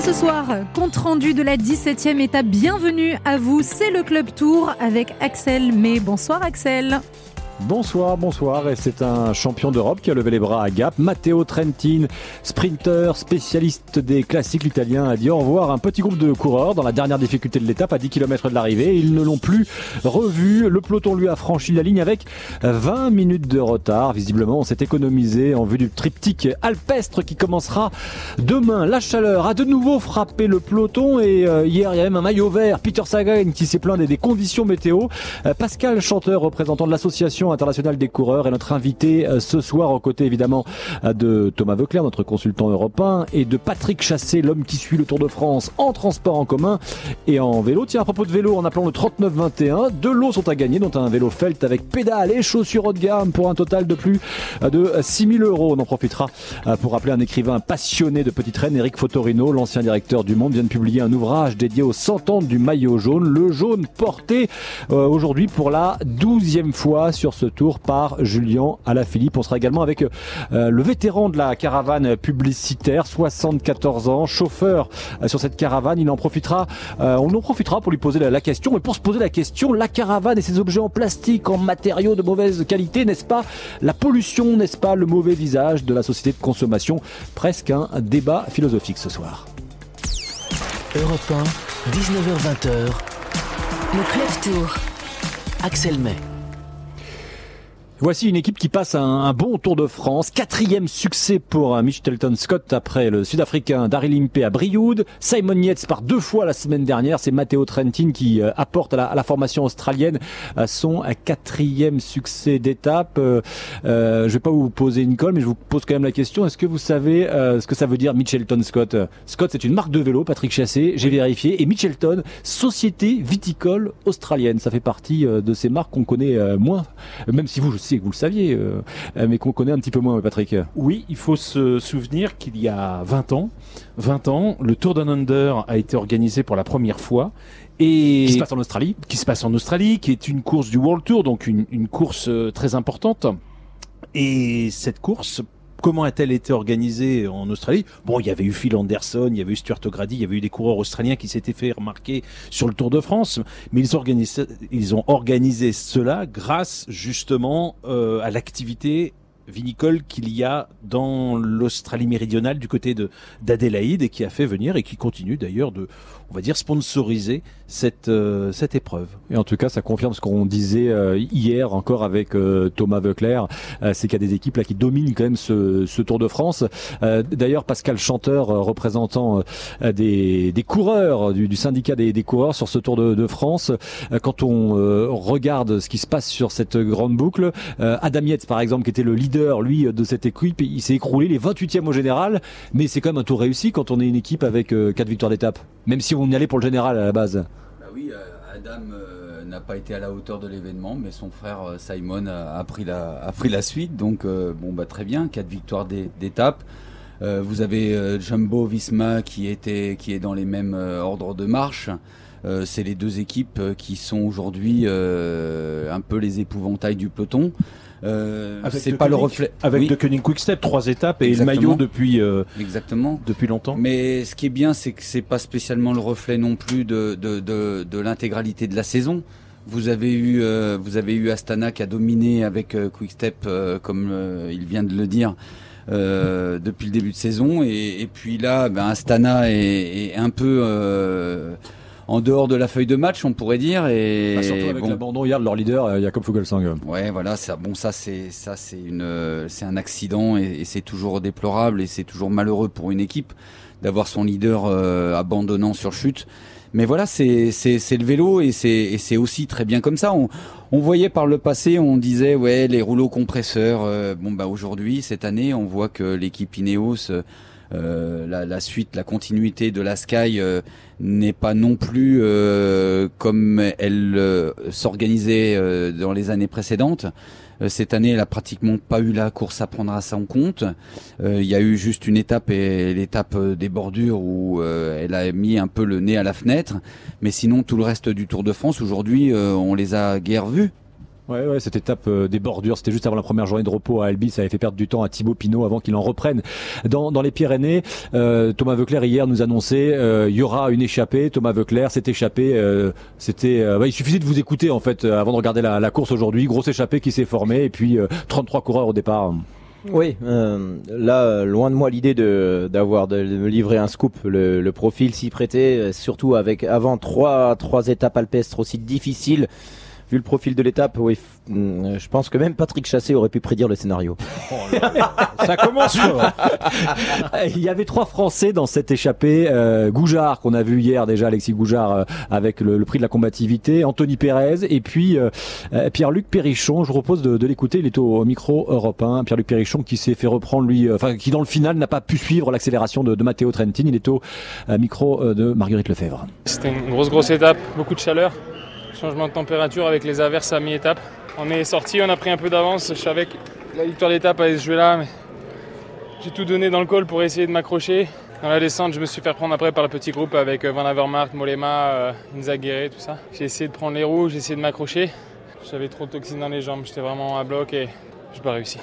Ce soir, compte rendu de la 17e étape, bienvenue à vous, c'est le Club Tour avec Axel Mais Bonsoir Axel. Bonsoir, bonsoir. Et c'est un champion d'Europe qui a levé les bras à Gap. Matteo Trentin, sprinter, spécialiste des classiques. L'Italien a dit au revoir à un petit groupe de coureurs dans la dernière difficulté de l'étape à 10 km de l'arrivée. Ils ne l'ont plus revu. Le peloton lui a franchi la ligne avec 20 minutes de retard. Visiblement, on s'est économisé en vue du triptyque alpestre qui commencera demain. La chaleur a de nouveau frappé le peloton et euh, hier, il y a même un maillot vert. Peter Sagan qui s'est plaint des conditions météo. Euh, Pascal Chanteur, représentant de l'association international des coureurs est notre invité euh, ce soir aux côtés évidemment euh, de Thomas Veuclair, notre consultant européen, et de Patrick Chassé, l'homme qui suit le Tour de France en transport en commun et en vélo. Tiens, à propos de vélo, en appelant le 3921, deux lots sont à gagner, dont un vélo Felt avec pédale et chaussures haut de gamme pour un total de plus euh, de 6000 euros. On en profitera pour rappeler un écrivain passionné de petite reine, Eric Fotorino, l'ancien directeur du Monde, vient de publier un ouvrage dédié aux 100 ans du maillot jaune, le jaune porté aujourd'hui pour la douzième fois sur ce tour par Julien Alaphilippe. On sera également avec euh, le vétéran de la caravane publicitaire, 74 ans, chauffeur euh, sur cette caravane. Il en profitera, euh, on en profitera pour lui poser la, question. Mais pour se poser la question, la caravane et ses objets en plastique, en matériaux de mauvaise qualité, n'est-ce pas la pollution, n'est-ce pas le mauvais visage de la société de consommation? Presque un débat philosophique ce soir. Europe 1, 19h20. Le Club Tour. Axel May. Voici une équipe qui passe un, bon Tour de France. Quatrième succès pour euh, Michelton Scott après le Sud-Africain Daryl Impey à Brioude. Simon Yates par deux fois la semaine dernière. C'est Matteo Trentin qui euh, apporte à la, formation australienne euh, son quatrième succès d'étape. Euh, je vais pas vous poser une colle, mais je vous pose quand même la question. Est-ce que vous savez ce que ça veut dire Michelton Scott? Scott, c'est une marque de vélo, Patrick Chassé, j'ai vérifié. Et Michelton, société viticole australienne. Ça fait partie de ces marques qu'on connaît moins, même si vous, je que vous le saviez, euh, mais qu'on connaît un petit peu moins, Patrick. Oui, il faut se souvenir qu'il y a 20 ans, 20 ans, le Tour Down Under a été organisé pour la première fois. Et qui se passe en Australie Qui se passe en Australie, qui est une course du World Tour, donc une, une course euh, très importante. Et cette course comment a-t-elle été organisée en Australie? Bon, il y avait eu Phil Anderson, il y avait eu Stuart O'Grady, il y avait eu des coureurs australiens qui s'étaient fait remarquer sur le Tour de France, mais ils, ont organisé cela grâce justement euh, à l'activité vinicole qu'il y a dans l'Australie méridionale du côté de d'Adélaïde et qui a fait venir et qui continue d'ailleurs de on va dire sponsoriser cette euh, cette épreuve. Et en tout cas, ça confirme ce qu'on disait euh, hier encore avec euh, Thomas Veuclair, c'est qu'il y a des équipes là qui dominent quand même ce, ce Tour de France. D'ailleurs, Pascal Chanteur, représentant des, des coureurs du, syndicat des, des, coureurs sur ce Tour de, de France, quand on regarde ce qui se passe sur cette grande boucle, Adam Yates par exemple, qui était le leader lui de cette équipe, il s'est écroulé les 28e au général, mais c'est quand même un tour réussi quand on est une équipe avec quatre victoires d'étape, même si on y allait pour le général à la base. Bah oui, euh, Adam euh, n'a pas été à la hauteur de l'événement, mais son frère euh, Simon a, pris la, a pris la suite. Donc bon bah très bien, quatre victoires d'étape. vous avez Jumbo Visma qui était qui est dans les mêmes ordres de marche. c'est les deux équipes qui sont aujourd'hui un peu les épouvantails du peloton. Euh, c'est pas le reflet. Avec de Koenig Quickstep, trois étapes et le maillot depuis euh, exactement depuis longtemps. Mais ce qui est bien, c'est que c'est pas spécialement le reflet non plus de de, de, de l'intégralité de la saison. Vous avez eu euh, vous avez eu Astana qui a dominé avec euh, Quickstep comme il vient de le dire. depuis le début de saison et, et puis là ben Astana est, est un peu en dehors de la feuille de match, on pourrait dire. Et bah, surtout avec l'abandon hier de leur leader, euh, Jacob Fugelsang. Ouais, voilà, ça, bon, ça c'est ça c'est une c'est un accident et, c'est toujours déplorable et c'est toujours malheureux pour une équipe d'avoir son leader euh, abandonnant sur chute. Mais voilà, c'est c'est le vélo et c'est c'est aussi très bien comme ça. On, on voyait par le passé, on disait ouais les rouleaux compresseurs. Euh, bon bah aujourd'hui cette année, on voit que l'équipe Ineos euh, la, la, suite, la continuité de la Sky euh, n'est pas non plus euh, comme elle s'organisait dans les années précédentes. Cette année, elle a pratiquement pas eu la course à prendre à son compte. Il y a eu juste une étape et l'étape des bordures où elle a mis un peu le nez à la fenêtre. Mais sinon, tout le reste du Tour de France aujourd'hui, on les a guère vus. Ouais, cette étape euh, des bordures, c'était juste avant la première journée de repos à Albi, ça avait fait perdre du temps à Thibaut Pinot avant qu'il en reprenne dans, dans les Pyrénées. Euh, Thomas Veuclair hier nous annonçait euh, il y aura une échappée. Thomas Veuclair s'est échappé. euh, c'était, bah, il suffisait de vous écouter en fait avant de regarder la, la course aujourd'hui. Grosse échappée qui s'est formée et puis euh, 33 coureurs au départ. Oui, euh, là, loin de moi l'idée de d'avoir de, me livrer un scoop. Le, le profil s'y prêtait, surtout avec avant trois trois étapes alpestres aussi difficiles. Vu le profil de l'étape, oui, f- mm, je pense que même Patrick Chassé aurait pu prédire le scénario. Ça commence. Il y avait trois Français dans cette échappée. Euh, Goujard, qu'on a vu hier déjà, Alexis Goujard, euh, avec le, le prix de la combativité. Anthony Pérez et puis euh, Pierre-Luc Perrichon. Je vous propose de, de l'écouter. Il est au, au micro européen. Pierre-Luc Perrichon qui s'est fait reprendre, lui, euh, enfin, qui dans le final n'a pas pu suivre l'accélération de, de Matteo Trentin. Il est au euh, micro euh, de Marguerite Lefebvre. C'était une grosse grosse étape, beaucoup de chaleur, changement de température avec les averses à mi-étape. On est sorti, on a pris un peu d'avance. Je savais que la victoire d'étape allait se jouer là, mais j'ai tout donné dans le col pour essayer de m'accrocher. Dans la descente, je me suis fait prendre après par le petit groupe avec euh, Van Avermaet, Molema, euh, Inzaghi, tout ça. J'ai essayé de prendre les roues, j'ai essayé de m'accrocher. J'avais trop de toxines dans les jambes, j'étais vraiment à bloc et j'ai pas réussi.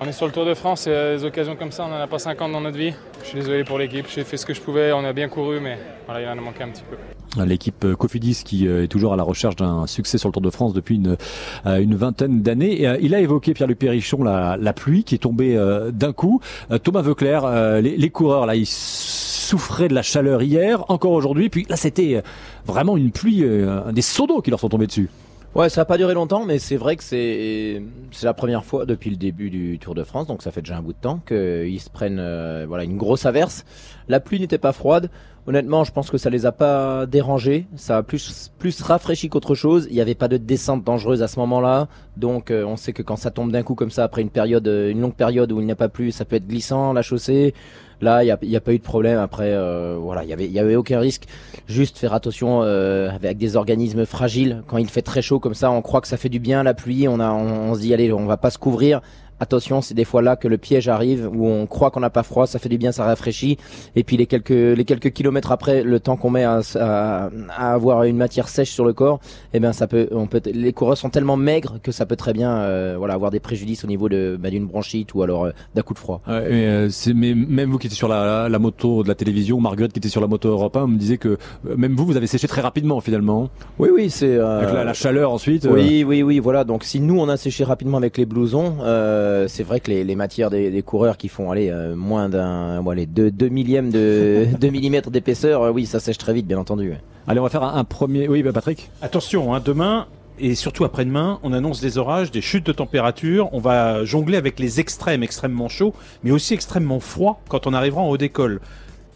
On est sur le Tour de France, et euh, des occasions comme ça, on n'en a pas 50 dans notre vie. Je suis désolé pour l'équipe, j'ai fait ce que je pouvais, on a bien couru, mais voilà, il en a manqué un petit peu. L'équipe Cofidis qui euh, est toujours à la recherche d'un succès sur le Tour de France depuis une, euh, une vingtaine d'années. Euh, il a évoqué, Pierre-Luc Perrichon, la, la pluie qui est tombée d'un coup. Thomas Veuclair, les, les coureurs, là, ils souffraient de la chaleur hier, encore aujourd'hui. Puis là, c'était vraiment une pluie, des seaux d'eau qui leur sont tombés dessus. Ouais, ça n'a pas duré longtemps, mais c'est vrai que c'est c'est la première fois depuis le début du Tour de France, donc ça fait déjà un bout de temps qu'ils se prennent euh, voilà une grosse averse. La pluie n'était pas froide. Honnêtement, je pense que ça les a pas dérangés. Ça a plus plus rafraîchi qu'autre chose. Il n'y avait pas de descente dangereuse à ce moment-là, donc euh, on sait que quand ça tombe d'un coup comme ça après une période, euh, une longue période où il n'y a pas plu, ça peut être glissant la chaussée. Là, il n'y a, a pas eu de problème. Après, euh, voilà, il y avait, y avait aucun risque. Juste faire attention avec des organismes fragiles. Quand il fait très chaud comme ça, on croit que ça fait du bien la pluie. On a, on, on se dit allez, on va pas se couvrir. Attention, c'est des fois là que le piège arrive où on croit qu'on n'a pas froid, ça fait du bien, ça rafraîchit. Et puis les quelques les quelques kilomètres après, le temps qu'on met à, à, à avoir une matière sèche sur le corps, eh ben ça peut, on peut, les coureurs sont tellement maigres que ça peut très bien, euh, voilà, avoir des préjudices au niveau de bah, d'une bronchite ou alors euh, d'un coup de froid. Ouais, mais, euh, c'est- mais même vous qui étiez sur la, la moto de la télévision, Marguerite qui était sur la moto Europe 1, me disait que euh, même vous, vous avez séché très rapidement finalement. Oui, oui, c'est euh, Avec la, la chaleur ensuite. Oui, oui, oui, voilà. Donc si nous on a séché rapidement avec les blousons, euh, c'est vrai que les, les matières des, des coureurs qui font aller euh, moins d'un, bon, allez, deux, deux millièmes de 2 millimètres d'épaisseur, euh, oui, ça sèche très vite, bien entendu. Allez, on va faire un, un premier. Oui, bah, Patrick. Attention, hein, demain et surtout après-demain, on annonce des orages, des chutes de température. On va jongler avec les extrêmes, extrêmement chauds, mais aussi extrêmement froids quand on arrivera en haut d'école.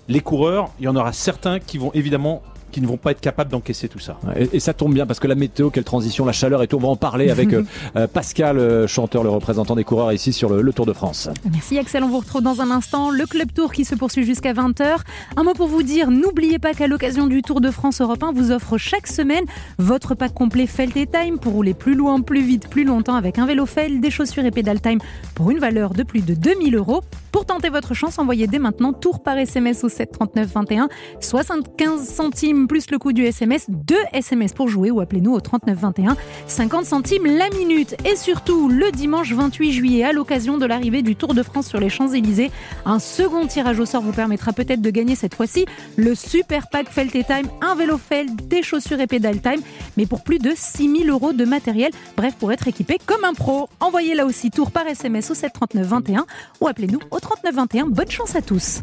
Les coureurs, il y en aura certains qui vont évidemment qui ne vont pas être capables d'encaisser tout ça. Et, et ça tombe bien parce que la météo, quelle transition, la chaleur et tout. On va en parler avec euh, euh, Pascal, euh, chanteur, le représentant des coureurs ici sur le, le Tour de France. Merci Axel, on vous retrouve dans un instant. Le Club Tour qui se poursuit jusqu'à 20h. Un mot pour vous dire, n'oubliez pas qu'à l'occasion du Tour de France Europe 1 vous offre chaque semaine votre pack complet Felt et Time pour rouler plus loin, plus vite, plus longtemps avec un vélo Felt, des chaussures et pédale Time pour une valeur de plus de 2000 euros. Pour tenter votre chance, envoyez dès maintenant Tour par SMS au 7 39 21, 75 centimes plus le coût du SMS, 2 SMS pour jouer ou appelez-nous au 39 21, 50 centimes la minute. Et surtout, le dimanche 28 juillet, à l'occasion de l'arrivée du Tour de France sur les Champs-Élysées, un second tirage au sort vous permettra peut-être de gagner cette fois-ci le super pack Felt et Time, un vélo Felt, des chaussures et pédale Time, mais pour plus de 6000 euros de matériel. Bref, pour être équipé comme un pro. Envoyez là aussi Tour par SMS au 7 39 21 ou appelez-nous au 39 21. Bonne chance à tous.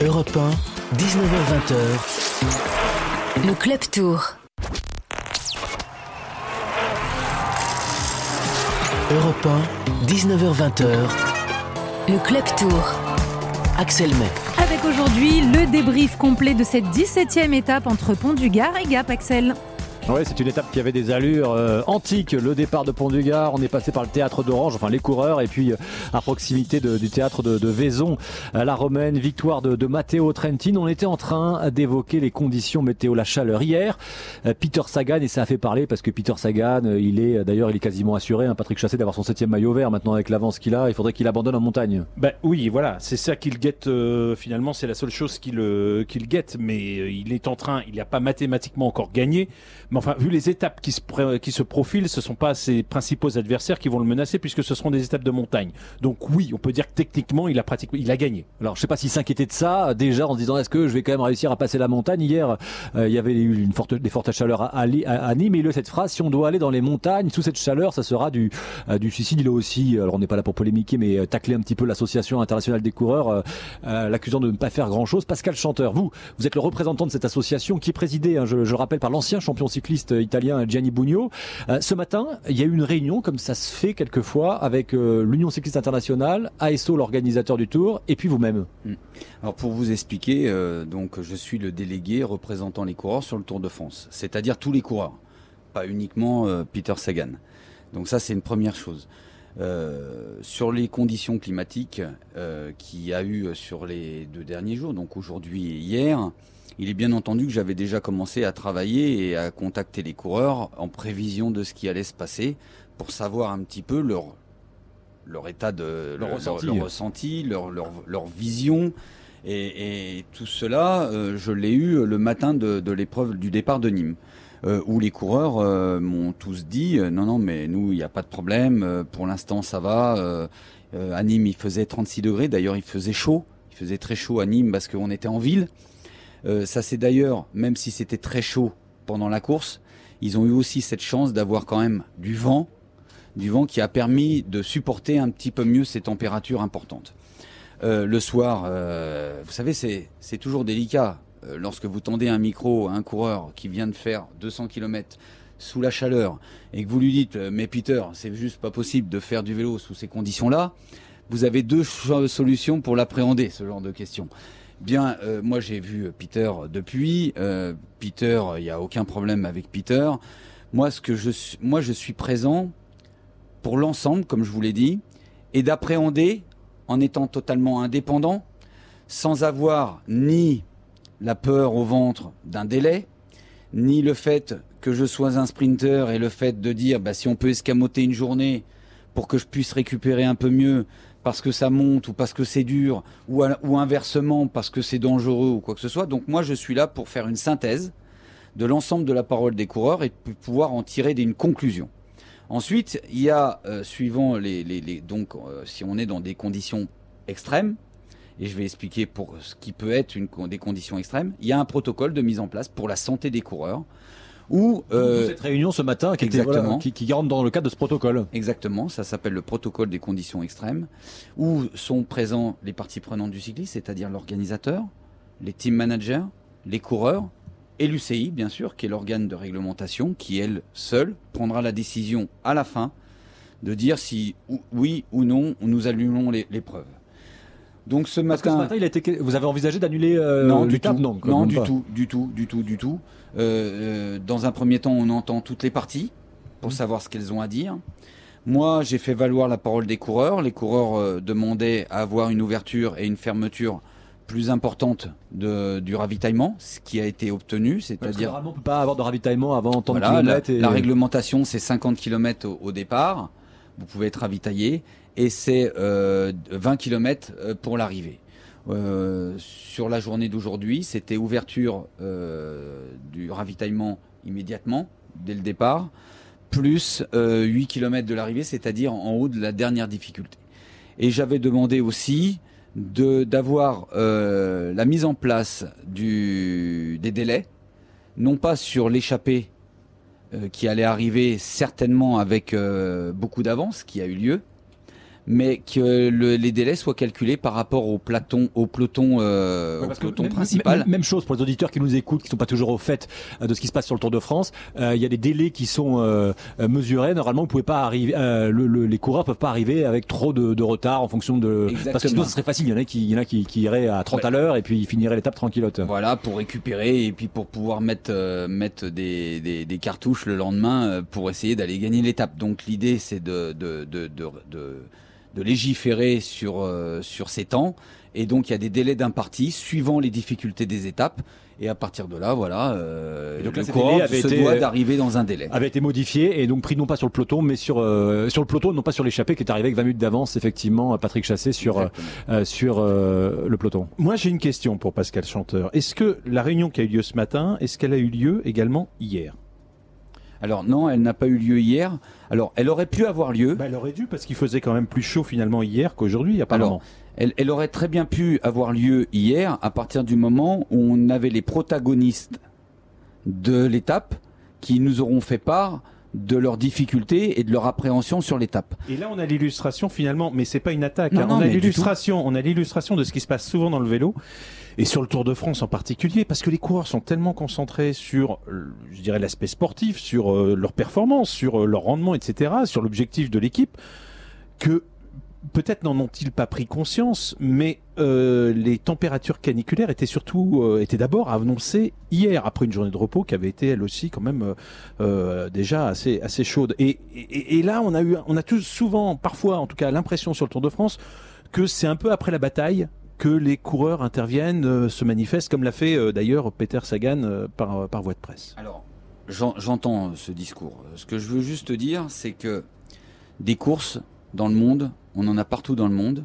Europe 1, 19h20h, Le Club Tour. Europe 1, 19h20h, Le Club Tour. Axel May. Avec aujourd'hui le débrief complet de cette 17e étape entre Pont du Gard et Gap, Axel. Ouais, c'est une étape qui avait des allures euh, antiques. Le départ de Pont du Gard, on est passé par le théâtre d'Orange, enfin les coureurs, et puis euh, à proximité de- du théâtre de, de Vaison, à la Romaine, victoire de, de Matteo Trentin. On était en train d'évoquer les conditions météo, la chaleur hier. Euh, Peter Sagan, et ça a fait parler parce que Peter Sagan, euh, il est d'ailleurs, il est quasiment assuré, hein, Patrick Chassé, d'avoir son septième maillot vert maintenant avec l'avance qu'il a. Il faudrait qu'il abandonne en montagne. Ben oui, voilà, c'est ça qu'il guette. euh, finalement, c'est la seule chose qu'il euh, qu'il guette. Mais il est en train, il n'a pas mathématiquement encore gagné, Enfin, vu les étapes qui se, profilent, ce sont pas ses principaux adversaires qui vont le menacer puisque ce seront des étapes de montagne. Donc oui, on peut dire que techniquement, il a il a gagné. Alors, je sais pas s'il s'inquiétait de ça déjà en se disant est-ce que je vais quand même réussir à passer la montagne. Hier, euh, il y avait eu une forte, des fortes chaleurs à, à, Nîmes. Il a cette phrase si on doit aller dans les montagnes sous cette chaleur, ça sera du, euh, suicide. Il a aussi, alors on n'est pas là pour polémiquer, mais euh, taclé un petit peu l'association internationale des coureurs, l'accusant de ne pas faire grand-chose. Pascal Chanteur, vous, vous êtes le représentant de cette association qui est présidée, hein, je, je le rappelle, par l'ancien champion cycliste italien Gianni Bugno. Euh, ce matin, il y a eu une réunion, comme ça se fait quelquefois, avec euh, l'Union cycliste internationale, ASO, l'organisateur du Tour, et puis vous-même. Alors pour vous expliquer, euh, donc je suis le délégué représentant les coureurs sur le Tour de France, c'est-à-dire tous les coureurs, pas uniquement Peter Sagan. Donc ça c'est une première chose. Sur les conditions climatiques qu'il y a eu sur les deux derniers jours, donc aujourd'hui et hier, il est bien entendu que j'avais déjà commencé à travailler et à contacter les coureurs en prévision de ce qui allait se passer pour savoir un petit peu leur leur état de Leur ressenti. leur, ressenti, leur, leur, leur vision. Et, et tout cela, euh, je l'ai eu le matin de, de l'épreuve du départ de Nîmes, euh, où les coureurs euh, m'ont tous dit non, non, mais nous, il n'y a pas de problème. pour l'instant, ça va. à Nîmes, il faisait 36 degrés. D'ailleurs, il faisait chaud. Il faisait très chaud à Nîmes parce qu'on était en ville. Euh, ça, c'est d'ailleurs, même si c'était très chaud pendant la course, ils ont eu aussi cette chance d'avoir quand même du vent du vent qui a permis de supporter un petit peu mieux ces températures importantes. Euh, le soir, euh, vous savez, c'est toujours délicat. Lorsque vous tendez un micro à un coureur qui vient de faire 200 km sous la chaleur et que vous lui dites mais Peter c'est juste pas possible de faire du vélo sous ces conditions là vous avez deux solutions pour l'appréhender ce genre de questions bien euh, moi j'ai vu Peter depuis. Euh, Peter il n'y a aucun problème avec Peter. Moi ce que je suis présent pour l'ensemble, comme je vous l'ai dit, et d'appréhender en étant totalement indépendant, sans avoir ni la peur au ventre d'un délai, ni le fait que je sois un sprinter et le fait de dire bah, si on peut escamoter une journée pour que je puisse récupérer un peu mieux parce que ça monte ou parce que c'est dur ou, inversement parce que c'est dangereux ou quoi que ce soit. Donc moi je suis là pour faire une synthèse de l'ensemble de la parole des coureurs et pouvoir en tirer une conclusion. Ensuite, il y a, euh, suivant les, donc, euh, si on est dans des conditions extrêmes, et je vais expliquer pour ce qui peut être des conditions extrêmes, il y a un protocole de mise en place pour la santé des coureurs, euh, cette réunion ce matin qui, était, voilà, qui, qui rentre dans le cadre de ce protocole. Exactement, ça s'appelle le protocole des conditions extrêmes, où sont présents les parties prenantes du cyclisme, c'est-à-dire l'organisateur, les team managers, les coureurs, et l'UCI, bien sûr, qui est l'organe de réglementation, qui, elle, seule, prendra la décision à la fin de dire si ou- oui ou non nous annulons l'épreuve. Donc ce Parce que ce matin, matin, il a été, vous avez envisagé d'annuler euh, non, du tout. Non, non, du tout, du tout, du tout, du tout. Euh, euh, dans un premier temps, on entend toutes les parties pour savoir ce qu'elles ont à dire. Moi, j'ai fait valoir la parole des coureurs. Les coureurs euh, demandaient à avoir une ouverture et une fermeture plus importante de, du ravitaillement, ce qui a été obtenu, c'est-à-dire normalement, on peut pas avoir de ravitaillement avant tant de voilà, la, kilomètres. et- la réglementation, c'est 50 km au, au départ. Vous pouvez être ravitaillé. Et c'est euh, 20 km pour l'arrivée. Euh, sur la journée d'aujourd'hui, c'était ouverture euh, du ravitaillement immédiatement, dès le départ, plus euh, 8 km de l'arrivée, c'est-à-dire en haut de la dernière difficulté. Et j'avais demandé aussi d'avoir euh, la mise en place des délais, non pas sur l'échappée qui allait arriver certainement avec beaucoup d'avance, qui a eu lieu, mais que le- les délais soient calculés par rapport au peloton, au peloton, euh, Ouais, au peloton même- principal. Même, même chose pour les auditeurs qui nous écoutent, qui sont pas toujours au fait euh, de ce qui se passe sur le Tour de France. Euh, Il y a des délais qui sont euh, euh, mesurés. Normalement, vous pouvez pas arriver. euh, le- le- les coureurs peuvent pas arriver avec trop de, de retard en fonction de. Parce que sinon, ce serait facile. Il y en a qui, il y en a qui, qui iraient à 30 à l'heure et puis ils finiraient l'étape tranquillote. Voilà, pour récupérer et puis pour pouvoir mettre mettre des, des, des cartouches le lendemain pour essayer d'aller gagner l'étape. Donc l'idée c'est de de, de, de, de légiférer sur euh, sur ces temps et donc il y a des délais d'impartis suivant les difficultés des étapes et à partir de là voilà euh, donc là, le avaient se été, doit euh, d'arriver dans un délai. avait été modifié et donc pris non pas sur le peloton mais sur euh, sur le peloton non pas sur l'échappée qui est arrivé avec 20 minutes d'avance effectivement Patrick Chassé sur euh, sur euh, le peloton. Moi, j'ai une question pour Pascal Chanteur. Est-ce que la réunion qui a eu lieu ce matin, est-ce qu'elle a eu lieu également hier? Alors non, elle n'a pas eu lieu hier. Alors elle aurait pu avoir lieu. Bah, elle aurait dû parce qu'il faisait quand même plus chaud finalement hier qu'aujourd'hui apparemment. Alors, elle, elle aurait très bien pu avoir lieu hier à partir du moment où on avait les protagonistes de l'étape qui nous auront fait part de leurs difficultés et de leur appréhension sur l'étape. Et là, on a l'illustration finalement, mais c'est pas une attaque. Non, hein. non, on a l'illustration, on a l'illustration de ce qui se passe souvent dans le vélo et sur le Tour de France en particulier, parce que les coureurs sont tellement concentrés sur, euh, je dirais, l'aspect sportif, sur euh, leur performance, sur euh, leur rendement, etc., sur l'objectif de l'équipe, que peut-être n'en ont-ils pas pris conscience, mais les températures caniculaires étaient surtout étaient d'abord annoncées hier après une journée de repos qui avait été elle aussi quand même déjà assez assez chaude. Et, et, et là on a eu on a tous souvent parfois en tout cas l'impression sur le Tour de France que c'est un peu après la bataille que les coureurs interviennent, euh, se manifestent, comme l'a fait euh, d'ailleurs Peter Sagan euh, par, voie de presse. Alors, j'en- j'entends ce discours. Ce que je veux juste dire, c'est que des courses dans le monde, on en a partout dans le monde.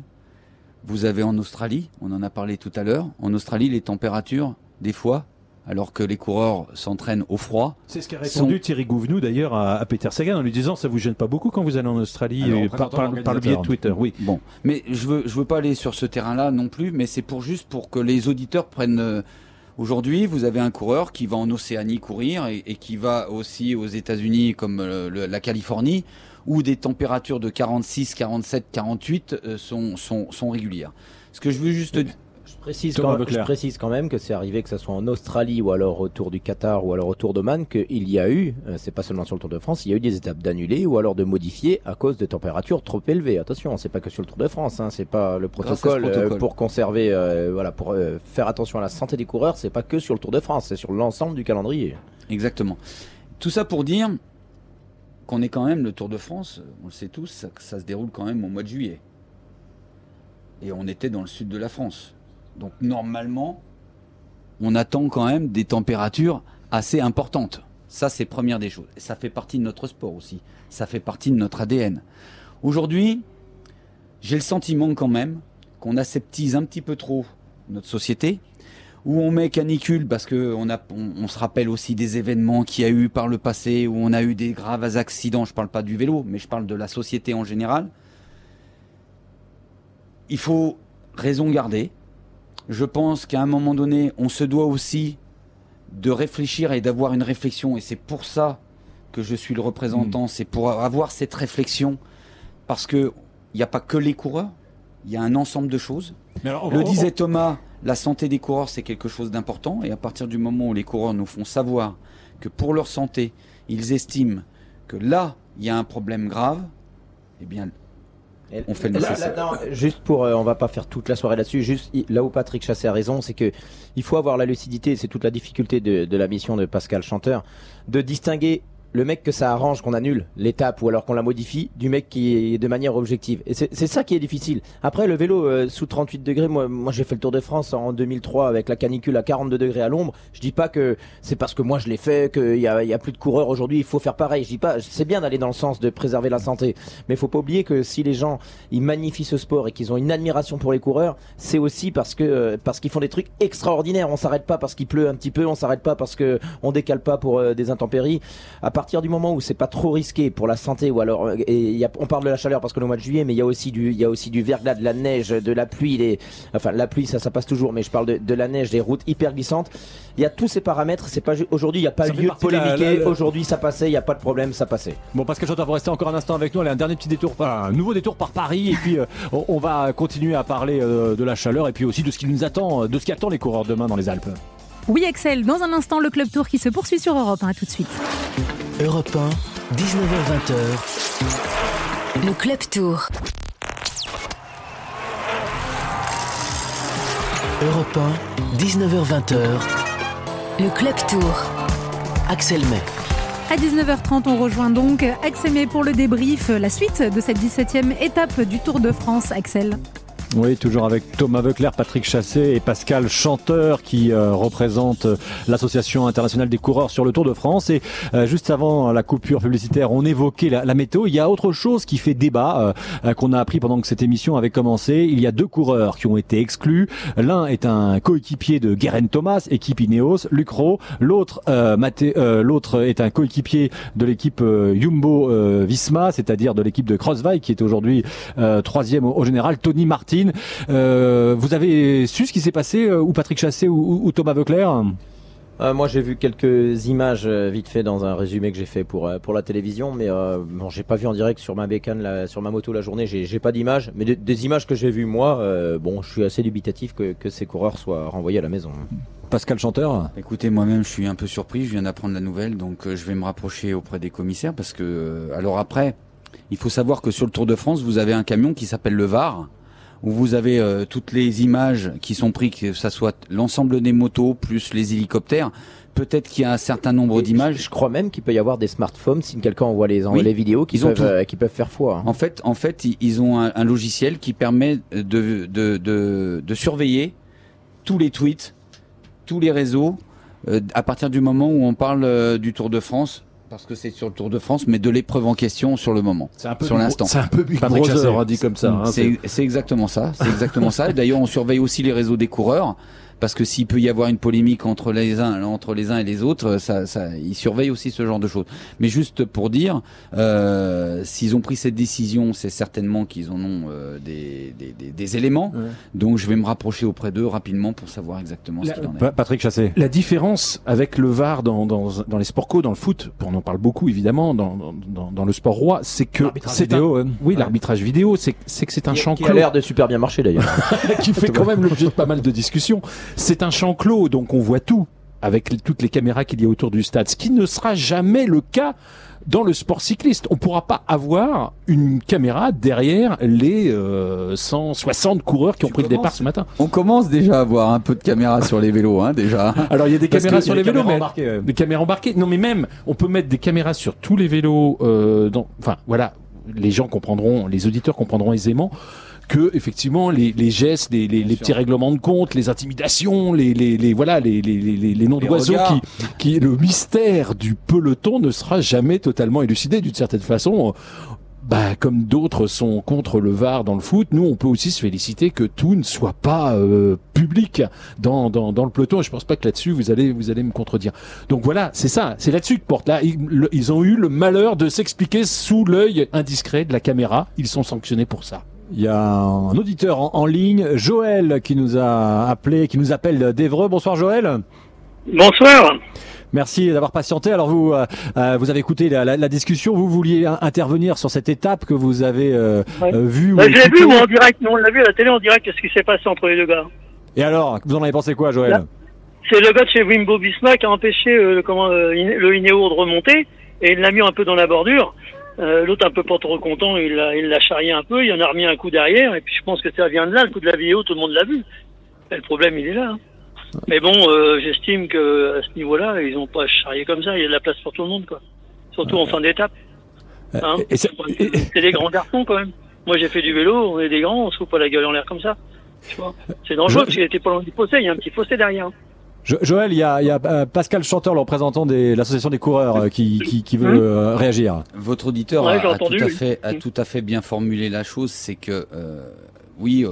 Vous avez en Australie, on en a parlé tout à l'heure. En Australie, les températures, des fois, alors que les coureurs s'entraînent au froid, C'est ce qu'a répondu sont- Thierry Gouvenou d'ailleurs à, à Peter Sagan en lui disant ça vous gêne pas beaucoup quand vous allez en Australie Alors, euh, par, présentant par- par le biais de. Twitter. Oui. Bon, mais je veux je veux pas aller sur ce terrain-là non plus, mais c'est pour juste pour que les auditeurs prennent. euh, Aujourd'hui, vous avez un coureur qui va en Océanie courir et, et qui va aussi aux États-Unis comme euh, le- la Californie, où des températures de 46, 47, 48 euh, sont, sont sont régulières. Ce que je veux juste précise, Thomas quand, je précise quand même que c'est arrivé que ce soit en Australie ou alors autour du Qatar ou alors autour d'Oman qu'il y a eu, euh, c'est pas seulement sur le Tour de France, il y a eu des étapes d'annuler ou alors de modifier à cause de températures trop élevées. Attention, c'est pas que sur le Tour de France, hein, c'est pas le ce protocole, euh, protocole. pour conserver, euh, voilà, pour euh, faire attention à la santé des coureurs, c'est pas que sur le Tour de France, c'est sur l'ensemble du calendrier. Exactement. Tout ça pour dire qu'on est quand même le Tour de France, on le sait tous, ça, ça se déroule quand même au mois de juillet. Et on était dans le sud de la France. Donc normalement, on attend quand même des températures assez importantes. Ça, c'est première des choses. Et ça fait partie de notre sport aussi. Ça fait partie de notre ADN. Aujourd'hui, j'ai le sentiment quand même qu'on aseptise un petit peu trop notre société où on met canicule parce que on, se rappelle aussi des événements qu'il y a eu par le passé, où on a eu des graves accidents. Je parle pas du vélo, mais je parle de la société en général. Il faut raison garder. Je pense qu'à un moment donné, on se doit aussi de réfléchir et d'avoir une réflexion. Et c'est pour ça que je suis le représentant. C'est pour avoir cette réflexion. Parce que il n'y a pas que les coureurs. Il y a un ensemble de choses. Mais alors, on- Le on- disait Thomas, la santé des coureurs, c'est quelque chose d'important. Et à partir du moment où les coureurs nous font savoir que pour leur santé, ils estiment que là, il y a un problème grave, eh bien, On fait le là- nécessaire. là, non, juste pour, euh, on va pas faire toute la soirée là-dessus. Juste là où Patrick Chassé a raison, c'est que il faut avoir la lucidité. C'est toute la difficulté de, de la mission de Pascal Chanteur de distinguer le mec que ça arrange qu'on annule l'étape ou alors qu'on la modifie du mec qui est de manière objective. Et c'est ça qui est difficile. Après le vélo euh, sous 38 degrés, moi, moi j'ai fait le Tour de France en 2003 avec la canicule à 42 degrés à l'ombre. Je dis pas que c'est parce que moi je l'ai fait qu'il y a, y a plus de coureurs aujourd'hui. Il faut faire pareil. Je dis pas. C'est bien d'aller dans le sens de préserver la santé, mais faut pas oublier que si les gens ils magnifient ce sport et qu'ils ont une admiration pour les coureurs, c'est aussi parce que euh, parce qu'ils font des trucs extraordinaires. On s'arrête pas parce qu'il pleut un petit peu, on s'arrête pas parce que on décale pas pour euh, des intempéries. Partir du moment où c'est pas trop risqué pour la santé ou alors euh, et il y a, on parle de la chaleur parce que le mois de juillet, mais il y a aussi du il y a aussi du verglas, de la neige, de la pluie, les enfin la pluie ça ça passe toujours, mais je parle de, de la neige, des routes hyper glissantes. Il y a tous ces paramètres. C'est pas aujourd'hui il y a pas Ça lieu de polémiquer. la- Aujourd'hui ça passait, il y a pas de problème, ça passait. Bon, Pascal Chanteur, vous restez encore un instant avec nous. Allez, un dernier petit détour, par- un nouveau détour par Paris. Et puis, euh, on, va continuer à parler euh, de la chaleur et puis aussi de ce qui nous attend, de ce qui attend les coureurs demain dans les Alpes. Oui, Axel, dans un instant, le Club Tour qui se poursuit sur Europe 1. À tout de suite. Europe 1, 19h20h, Le Club Tour. Europe 1, 19h20h, Le Club Tour. Axel May. À 19h30, on rejoint donc Axel May pour le débrief, la suite de cette 17e étape du Tour de France. Axel. Oui, toujours avec Thomas Veuclair, Patrick Chassé et Pascal Chanteur qui euh, représentent l'association internationale des coureurs sur le Tour de France. Et euh, juste avant la coupure publicitaire, on évoquait la, la, météo. Il y a autre chose qui fait débat euh, qu'on a appris pendant que cette émission avait commencé. Il y a deux coureurs qui ont été exclus. L'un est un coéquipier de Guerin Thomas, équipe Ineos, Luc Rowe. L'autre, l'autre est un coéquipier de l'équipe Jumbo Visma, c'est-à-dire de l'équipe de Crossville qui est aujourd'hui troisième au général, Tony Martin. Euh, vous avez su ce qui s'est passé, euh, ou Patrick Chassé ou, Thomas Veuclair? Euh, moi, j'ai vu quelques images vite fait dans un résumé que j'ai fait pour pour la télévision, mais bon, j'ai pas vu en direct sur ma bécane, sur ma moto la journée. J'ai pas d'images, mais des, images que j'ai vues moi, bon, je suis assez dubitatif que, que ces coureurs soient renvoyés à la maison. Pascal Chanteur? Écoutez, moi-même, je suis un peu surpris. Je viens d'apprendre la nouvelle, donc je vais me rapprocher auprès des commissaires parce que, alors après, il faut savoir que sur le Tour de France, vous avez un camion qui s'appelle le VAR où vous avez euh, toutes les images qui sont prises, que ça soit l'ensemble des motos plus les hélicoptères. Peut-être qu'il y a un certain nombre d'images. Je crois même qu'il peut y avoir des smartphones si quelqu'un envoie les, les vidéos qui peuvent, euh, qui peuvent faire foi. Hein. En fait, en fait, ils ont un, logiciel qui permet de, de, de, de, surveiller tous les tweets, tous les réseaux, euh, à partir du moment où on parle du Tour de France parce que c'est sur le Tour de France, mais de l'épreuve en question sur le moment, sur l'instant. C'est un peu Big Brother, dit comme ça. Hein, c'est exactement ça. C'est exactement ça. D'ailleurs, on surveille aussi les réseaux des coureurs parce que s'il peut y avoir une polémique entre les uns, entre les uns et les autres, ça, ça, ils surveillent aussi ce genre de choses. Mais juste pour dire, euh, s'ils ont pris cette décision, c'est certainement qu'ils en ont euh, des, des, des, des, éléments. Donc je vais me rapprocher auprès d'eux rapidement pour savoir exactement ce qu'il en est. Patrick Chassé. La différence avec le VAR dans, dans, dans les sports co, dans le foot, on en parle beaucoup évidemment, dans, dans, dans le sport roi, c'est que c'est vidéo. Un, oui, l'arbitrage vidéo, c'est c'est que c'est un champ qui a l'air de super bien marcher d'ailleurs, qui fait quand même l'objet de pas mal de discussions. C'est un champ clos, donc on voit tout avec toutes les caméras qu'il y a autour du stade, ce qui ne sera jamais le cas dans le sport cycliste. On pourra pas avoir une caméra derrière les 160 euh, coureurs qui ont pris le départ ce matin. On commence déjà à avoir un peu de caméras sur les vélos, hein, déjà. Alors il y a des caméras sur les vélos, mais des caméras embarquées. Non, mais même, on peut mettre des caméras sur tous les vélos. Euh, dans... Enfin, voilà, les gens comprendront, les auditeurs comprendront aisément que effectivement les, les gestes, les, les, les petits règlements de compte, les intimidations, les, les, voilà les, les, noms d'oiseaux qui, qui le mystère du peloton ne sera jamais totalement élucidé d'une certaine façon. Bah, comme d'autres sont contre le VAR dans le foot, nous on peut aussi se féliciter que tout ne soit pas euh, public dans, dans, dans, le peloton. Et je pense pas que là-dessus vous allez vous allez me contredire. Donc voilà, c'est ça, c'est là-dessus que porte là. ils ont eu le malheur de s'expliquer sous l'œil indiscret de la caméra. Ils sont sanctionnés pour ça. Il y a un auditeur en, ligne, Joël, qui nous a appelé, qui nous appelle d'Evreux. Bonsoir Joël. Bonsoir. Merci d'avoir patienté. Alors vous, euh, euh, vous avez écouté la, discussion. Vous vouliez intervenir sur cette étape que vous avez euh, vue. Bah, J'ai vu en direct. Non, on l'a vu à la télé en direct. Qu'est-ce qui s'est passé entre les deux gars? Et alors, vous en avez pensé quoi, Joël? C'est le gars de chez Wimbo Bismarck qui a empêché le, comment, le Inéo de remonter et il l'a mis un peu dans la bordure. Euh, L'autre un peu pas trop content, il l'a il l'a charrié un peu, il en a remis un coup derrière, et puis je pense que ça vient de là, le coup de la vidéo, tout le monde l'a vu. Et le problème, il est là. Hein. Mais bon, euh, j'estime que à ce niveau-là, ils ont pas charrié comme ça, il y a de la place pour tout le monde, quoi. Surtout en fin d'étape. Euh, hein c'est des grands garçons quand même. Moi j'ai fait du vélo, on est des grands, on se fout pas la gueule en l'air comme ça. Tu vois C'est dangereux parce qu'il était pas loin du fossé, il y a un petit fossé derrière. Joël, il y a, euh, Pascal Chanteur, le représentant de l'association des coureurs, euh, qui, veut euh, réagir. Votre auditeur a, tout à fait, a tout à fait bien formulé la chose, c'est que oui,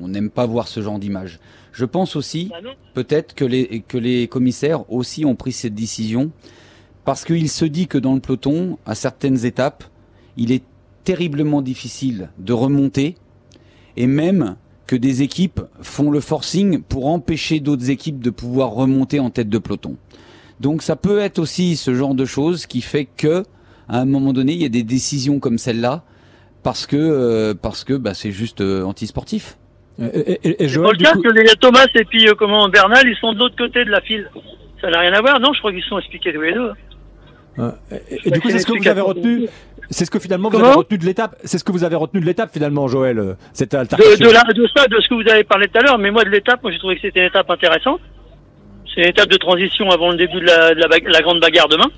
on n'aime pas voir ce genre d'image. Je pense aussi, bah peut-être que les, que les commissaires aussi ont pris cette décision parce qu'il se dit que dans le peloton, à certaines étapes, il est terriblement difficile de remonter et même que des équipes font le forcing pour empêcher d'autres équipes de pouvoir remonter en tête de peloton. Donc ça peut être aussi ce genre de choses qui fait que à un moment donné, il y a des décisions comme celle-là parce que euh, parce que bah, c'est juste euh, antisportif. Et, et, et Joël, le cas que Thomas et puis euh, comment Bernal, ils sont de l'autre côté de la file. Ça n'a rien à voir, non Je crois qu'ils sont expliqués tous les deux. Et, du coup, c'est ce que vous avez retenu c'est ce que finalement vous avez retenu de l'étape. C'est ce que vous avez retenu de l'étape finalement, Joël, euh, cette altercation. De, de, de, ça, de ce que vous avez parlé tout à l'heure. Mais moi, de l'étape, moi, j'ai trouvé que c'était une étape intéressante. C'est une étape de transition avant le début de la, de la, grande bagarre demain,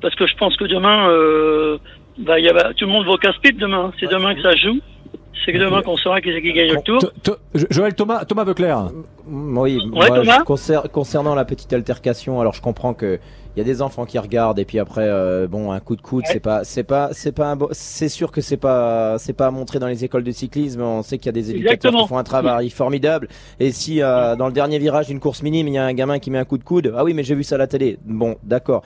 parce que je pense que demain, euh, bah, y a, tout le monde va au casse-pipe demain. C'est demain que ça joue. C'est que demain qu'on saura qui c'est qui gagne le tour. To- to- Jo- Joël Thomas, Thomas Veuclair. Mm, Oui, Ouais, moi, Thomas je- concer- concernant la petite altercation, alors je comprends que y a des enfants qui regardent et puis après euh, bon un coup de coude Ouais. c'est pas c'est pas c'est pas c'est sûr que c'est pas c'est pas à montrer dans les écoles de cyclisme on sait qu'il y a des éducateurs Exactement. qui font un travail formidable et si euh, dans le dernier virage d'une course minime il y a un gamin qui met un coup de coude ah oui mais j'ai vu ça à la télé bon d'accord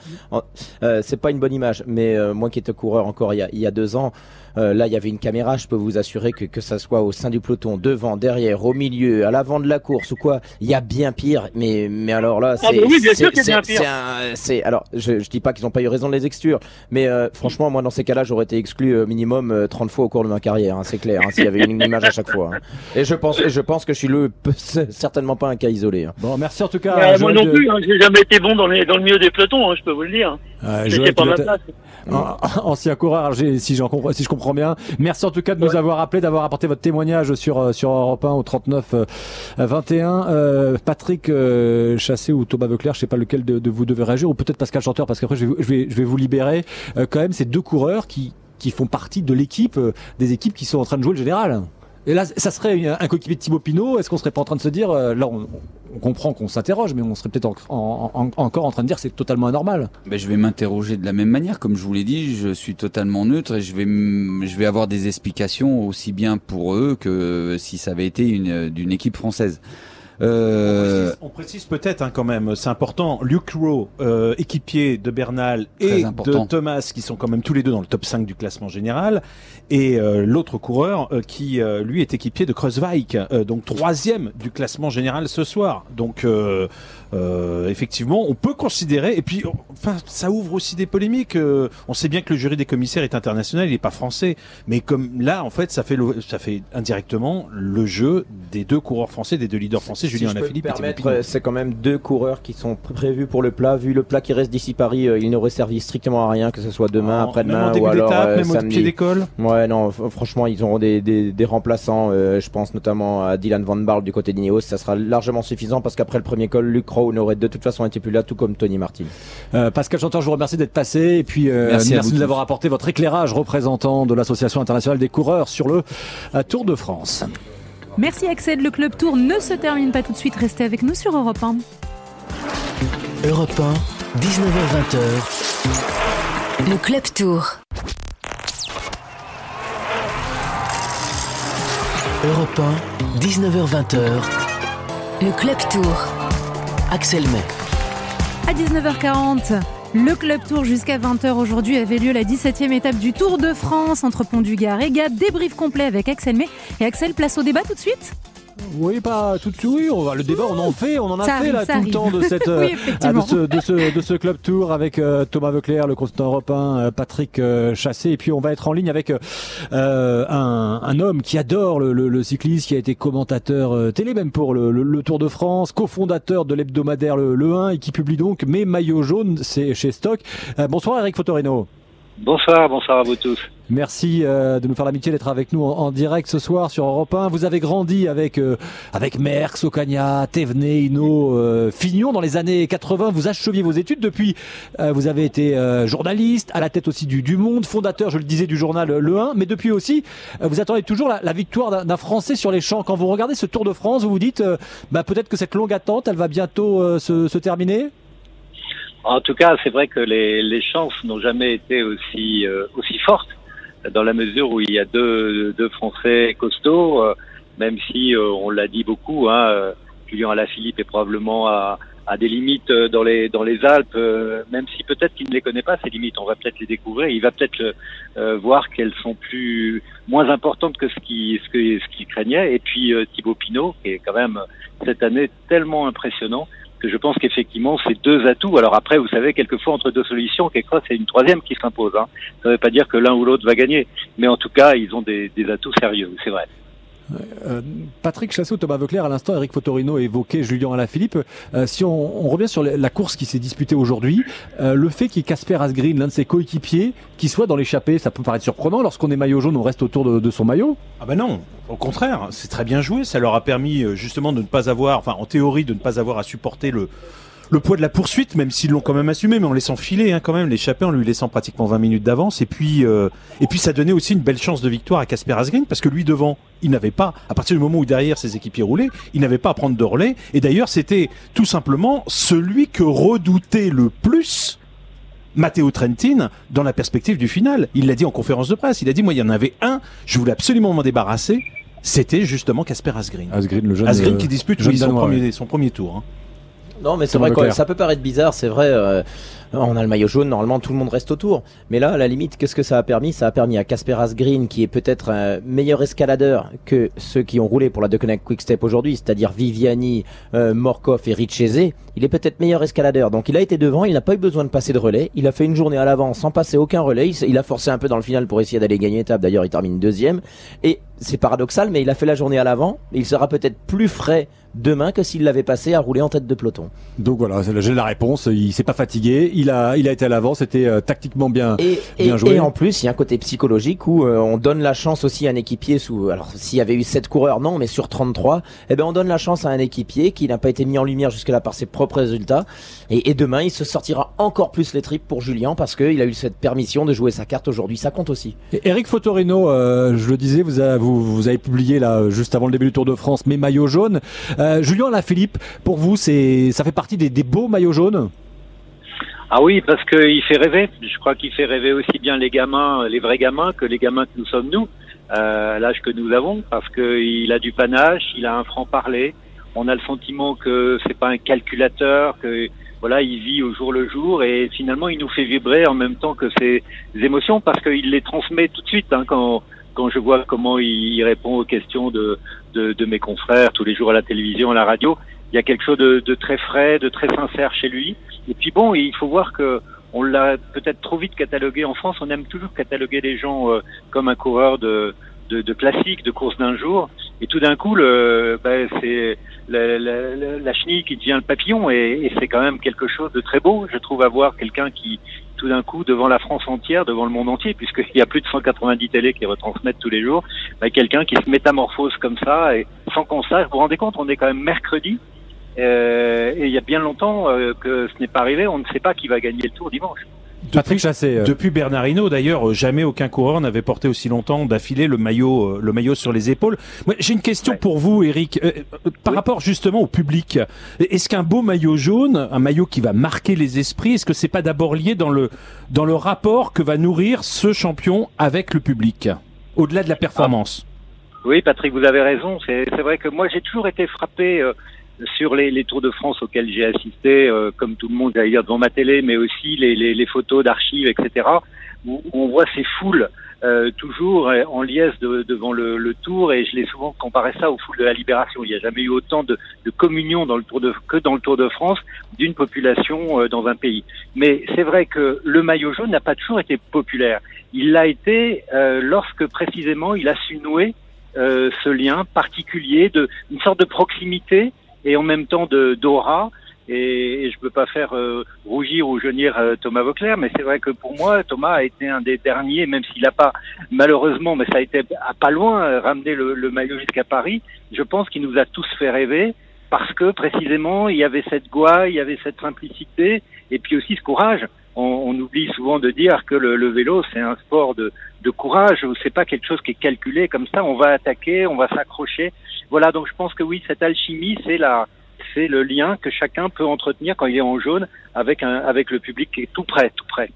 euh, c'est pas une bonne image mais euh, moi qui étais coureur encore il y a, il y a deux ans là, il y avait une caméra. Je peux vous assurer que que ça soit au sein du peloton, devant, derrière, au milieu, à l'avant de la course ou quoi, il y a bien pire. Mais mais alors là, c'est Ah bah oui, c'est- sûr qu'il y a c'est- bien pire. c'est un- c'est alors je je dis pas qu'ils ont pas eu raison de les exclure, mais euh, franchement, moi dans ces cas-là, j'aurais été exclu euh, minimum euh, 30 fois au cours de ma carrière. hein, c'est clair. hein, S'il y avait une, image à chaque fois. hein. Et je pense et je pense que je suis le certainement pas un cas isolé. hein. Bon, merci en tout cas. Euh, moi non de- plus, hein, j'ai jamais été bon dans, les, dans le milieu des pelotons, hein, je peux vous le dire. Euh, c'est pas ma place. An- Ancien coureur, si, j'en comprends, si je comprends bien. Merci en tout cas de nous avoir appelé, d'avoir apporté votre témoignage sur, euh, sur Europe 1 au 39 euh, 21. Euh, Patrick euh, Chassé ou Thomas Veuclair, je sais pas lequel de, de vous devez réagir, ou peut-être Pascal Chanteur, parce qu'après je vais, je vais, vous libérer. Euh, quand même, ces deux coureurs qui, qui font partie de l'équipe, euh, des équipes qui sont en train de jouer le général. Et là, ça serait un coéquipier de Thibaut Pinot. Est-ce qu'on serait pas en train de se dire, euh, là, on, comprend qu'on s'interroge, mais on serait peut-être en- en- en- encore en train de dire que c'est totalement anormal. Ben, je vais m'interroger de la même manière, comme je vous l'ai dit, je suis totalement neutre et je vais, je vais avoir des explications aussi bien pour eux que si ça avait été une, d'une équipe française. Euh, On précise peut-être hein, quand même, c'est important, Luke Rowe, euh, équipier de Bernal et de. Thomas, qui sont quand même tous les deux dans le top 5 du classement général, et euh, l'autre coureur euh, qui, euh, lui, est équipier de Kreuzweig, euh, donc troisième du classement général ce soir. Donc, euh, effectivement, on peut considérer, et puis, enfin, ça ouvre aussi des polémiques. euh, on sait bien que le jury des commissaires est international, il n'est pas français, mais comme là, en fait, ça fait, le- ça fait indirectement le jeu des deux coureurs français, des deux leaders français, Si Julien Alaphilippe et c'est quand même deux coureurs qui sont pr- prévus pour le plat. Vu le plat qui reste d'ici Paris, euh, il n'aurait servi strictement à rien, que ce soit demain, après-demain ou alors même au pied d'école. Ouais, non, franchement, ils auront des, des, des remplaçants. je pense notamment à Dylan Van Barle du côté d'Ineos. Ça sera largement suffisant parce qu'après le premier col, Luke Rowe n'aurait de toute façon été plus là, tout comme Tony Martin. Euh, Pascal Chanteur, je vous remercie d'être passé et puis euh, Merci merci, à vous de nous tous. avoir apporté votre éclairage représentant de l'Association internationale des coureurs sur le Tour de France. Merci Axel, le Club Tour ne se termine pas tout de suite, restez avec nous sur Europe 1. Europe 1, 19h20. Le Club Tour. Europe 1, 19h20. Le Club Tour. Axel May. À 19h40, le Club Tour jusqu'à 20h aujourd'hui avait lieu la 17e étape du Tour de France entre Pont du Gard et Gap. Débrief complet avec Axel May. Et Axel, place au débat tout de suite Oui, pas tout de suite. Oui, on va, le débat, on en fait, on en a Ça fait arrive, là tout arrive. le temps de cette euh, Oui, ah, de ce de ce de ce club tour avec euh, Thomas Veuclair, le consultant européen, euh, Patrick euh, Chassé, et puis on va être en ligne avec euh, un, un homme qui adore le, le, le cyclisme, qui a été commentateur euh, télé même pour le, le, le Tour de France, cofondateur de l'hebdomadaire le, le 1 et qui publie donc mes maillots jaunes, c'est chez Stock. Euh, bonsoir Eric Fotorino. Bonsoir, bonsoir à vous tous. Merci euh, de nous faire l'amitié d'être avec nous en, direct ce soir sur Europe 1. Vous avez grandi avec euh, avec Merckx, Ocagna, Thévenet, Hinault, euh, Fignon dans les années 80. Vous acheviez vos études depuis. vous avez été journaliste, à la tête aussi du, du Monde, fondateur, je le disais, du journal Le 1. Mais depuis aussi, vous attendez toujours la, victoire d'un- Français sur les champs. Quand vous regardez ce Tour de France, vous vous dites, bah, peut-être que cette longue attente, elle va bientôt se, terminer? En tout cas, c'est vrai que les, les chances n'ont jamais été aussi aussi fortes dans la mesure où il y a deux, deux Français costauds, euh, même si euh, on l'a dit beaucoup, hein, euh, Julien Alaphilippe est probablement à, à des limites dans les dans les Alpes, même si peut-être qu'il ne les connaît pas ces limites, on va peut-être les découvrir, il va peut-être voir qu'elles sont plus moins importantes que ce qui ce que ce qu'il craignait. Et puis Thibaut Pinot, qui est quand même cette année tellement impressionnant je pense qu'effectivement c'est deux atouts. Alors après, vous savez, quelquefois entre deux solutions, quelquefois c'est une troisième qui s'impose. Hein. Ça ne veut pas dire que l'un ou l'autre va gagner, mais en tout cas, ils ont des atouts sérieux, c'est vrai. Euh, Patrick Chassot, Thomas Veuclair, à l'instant, Eric Fotorino évoquait Julien Alaphilippe. Euh, si on, revient sur la la course qui s'est disputée aujourd'hui, euh, le fait qu'il y ait Casper Asgreen, l'un de ses coéquipiers, qui soit dans l'échappée, ça peut paraître surprenant. Lorsqu'on est maillot jaune, on reste autour de, de son maillot. Ah ben non, au contraire, c'est très bien joué. Ça leur a permis euh, justement de ne pas avoir, enfin en théorie, de ne pas avoir à supporter le le poids de la poursuite, même s'ils l'ont quand même assumé, mais en laissant filer hein, quand même l'échappée, en lui laissant pratiquement 20 minutes d'avance. Et puis, euh, et puis ça donnait aussi une belle chance de victoire à Casper Asgreen, parce que lui devant, il n'avait pas, à partir du moment où derrière ses équipiers roulaient, il n'avait pas à prendre de relais. Et d'ailleurs, c'était tout simplement celui que redoutait le plus Matteo Trentin dans la perspective du final. Il l'a dit en conférence de presse. Il a dit, moi, il y en avait un, je voulais absolument m'en débarrasser. C'était justement Casper Asgreen. Asgreen, le jeune. Asgreen euh, qui dispute jeune oui, son, Danois, premier, ouais. son premier tour. hein. Non, mais c'est vrai Leclerc. ça peut paraître bizarre, c'est vrai. euh, on a le maillot jaune, normalement tout le monde reste autour. Mais là, à la limite, qu'est-ce que ça a permis? Ça a permis à Casper Asgreen, qui est peut-être un meilleur escaladeur que ceux qui ont roulé pour la Deceuninck Quick Step aujourd'hui, c'est-à-dire Viviani, euh, Morkov et Richese. Il est peut-être meilleur escaladeur. Donc il a été devant, il n'a pas eu besoin de passer de relais. Il a fait une journée à l'avant sans passer aucun relais. Il, a forcé un peu dans le final pour essayer d'aller gagner l'étape. D'ailleurs, il termine deuxième. Et c'est paradoxal, mais il a fait la journée à l'avant. Il sera peut-être plus frais demain que s'il l'avait passé à rouler en tête de peloton. Donc voilà, j'ai la réponse. Il s'est pas fatigué. Il a, il a été à l'avant. C'était euh, tactiquement bien, Et, et, bien joué. et en plus, il y a un côté psychologique où euh, on donne la chance aussi à un équipier sous. Alors, s'il y avait eu 7 coureurs, non, mais sur 33, eh ben, on donne la chance à un équipier qui n'a pas été mis en lumière jusque-là par ses propres résultats. Et, et demain, il se sortira encore plus les tripes pour Julien parce qu'il a eu cette permission de jouer sa carte aujourd'hui. Ça compte aussi. Eric Fotorino, euh, je le disais, vous, a- vous, vous avez publié là juste avant le début du Tour de France mes maillots jaunes. Euh, Julien Philippe, pour vous, c'est ça fait partie des, beaux maillots jaunes? Ah oui, parce qu'il fait rêver. Je crois qu'il fait rêver aussi bien les gamins, les vrais gamins, que les gamins que nous sommes nous, euh, à l'âge que nous avons, parce qu'il a du panache, il a un franc parler. On a le sentiment que c'est pas un calculateur, que voilà, il vit au jour le jour, et finalement, il nous fait vibrer en même temps que ses émotions, parce qu'il les transmet tout de suite. Hein, quand quand je vois comment il répond aux questions de, de, de mes confrères tous les jours à la télévision, à la radio, il y a quelque chose de, de très frais, de très sincère chez lui. Et puis bon, il faut voir que on l'a peut-être trop vite catalogué en France. On aime toujours cataloguer les gens euh, comme un coureur de, de, de classique, de course d'un jour. Et tout d'un coup, ben, c'est la, la, la, chenille qui devient le papillon. Et, et c'est quand même quelque chose de très beau, je trouve, avoir quelqu'un qui, tout d'un coup, devant la France entière, devant le monde entier, puisqu'il y a plus de 190 télés qui retransmettent tous les jours, ben, quelqu'un qui se métamorphose comme ça, et sans qu'on sache, vous vous rendez compte, on est quand même mercredi, euh, et il y a bien longtemps euh, que ce n'est pas arrivé, on ne sait pas qui va gagner le tour dimanche. Patrick Chassé. euh, Depuis Bernard Hinault, d'ailleurs, euh, jamais aucun coureur n'avait porté aussi longtemps d'affilée le maillot, euh, le maillot sur les épaules. Moi, J'ai une question Ouais. pour vous, Eric. Euh, euh, par Oui. rapport justement au public, est-ce qu'un beau maillot jaune, un maillot qui va marquer les esprits, est-ce que c'est pas d'abord lié dans le dans le rapport que va nourrir ce champion avec le public, au-delà de la performance? Oui, Patrick, vous avez raison. C'est c'est vrai que moi, j'ai toujours été frappé euh, sur les, les Tours de France auxquels j'ai assisté, euh, comme tout le monde, dire devant ma télé, mais aussi les, les, les photos d'archives, etc., où on voit ces foules euh, toujours en liesse de- devant le, le Tour, et je l'ai souvent comparé ça aux foules de la Libération. Il n'y a jamais eu autant de, de communion dans le Tour de, que dans le Tour de France d'une population euh, dans un pays. Mais c'est vrai que le maillot jaune n'a pas toujours été populaire. Il l'a été euh, lorsque précisément il a su nouer euh, ce lien particulier de une sorte de proximité et en même temps de d'aura. Et, et je peux pas faire euh, rougir ou jaunir euh, Thomas Vauclair, mais c'est vrai que pour moi, Thomas a été un des derniers, même s'il n'a pas, malheureusement, mais ça a été à pas loin, euh, ramené le, le maillot jusqu'à Paris. Je pense qu'il nous a tous fait rêver parce que précisément, il y avait cette gouaille, il y avait cette simplicité, et puis aussi ce courage. On, on oublie souvent de dire que le, le vélo, c'est un sport de, de courage, c'est pas quelque chose qui est calculé comme ça. On va attaquer, on va s'accrocher. Voilà, donc je pense que oui, cette alchimie, c'est la, c'est le lien que chacun peut entretenir quand il est en jaune avec un, avec le public qui est tout près, tout près.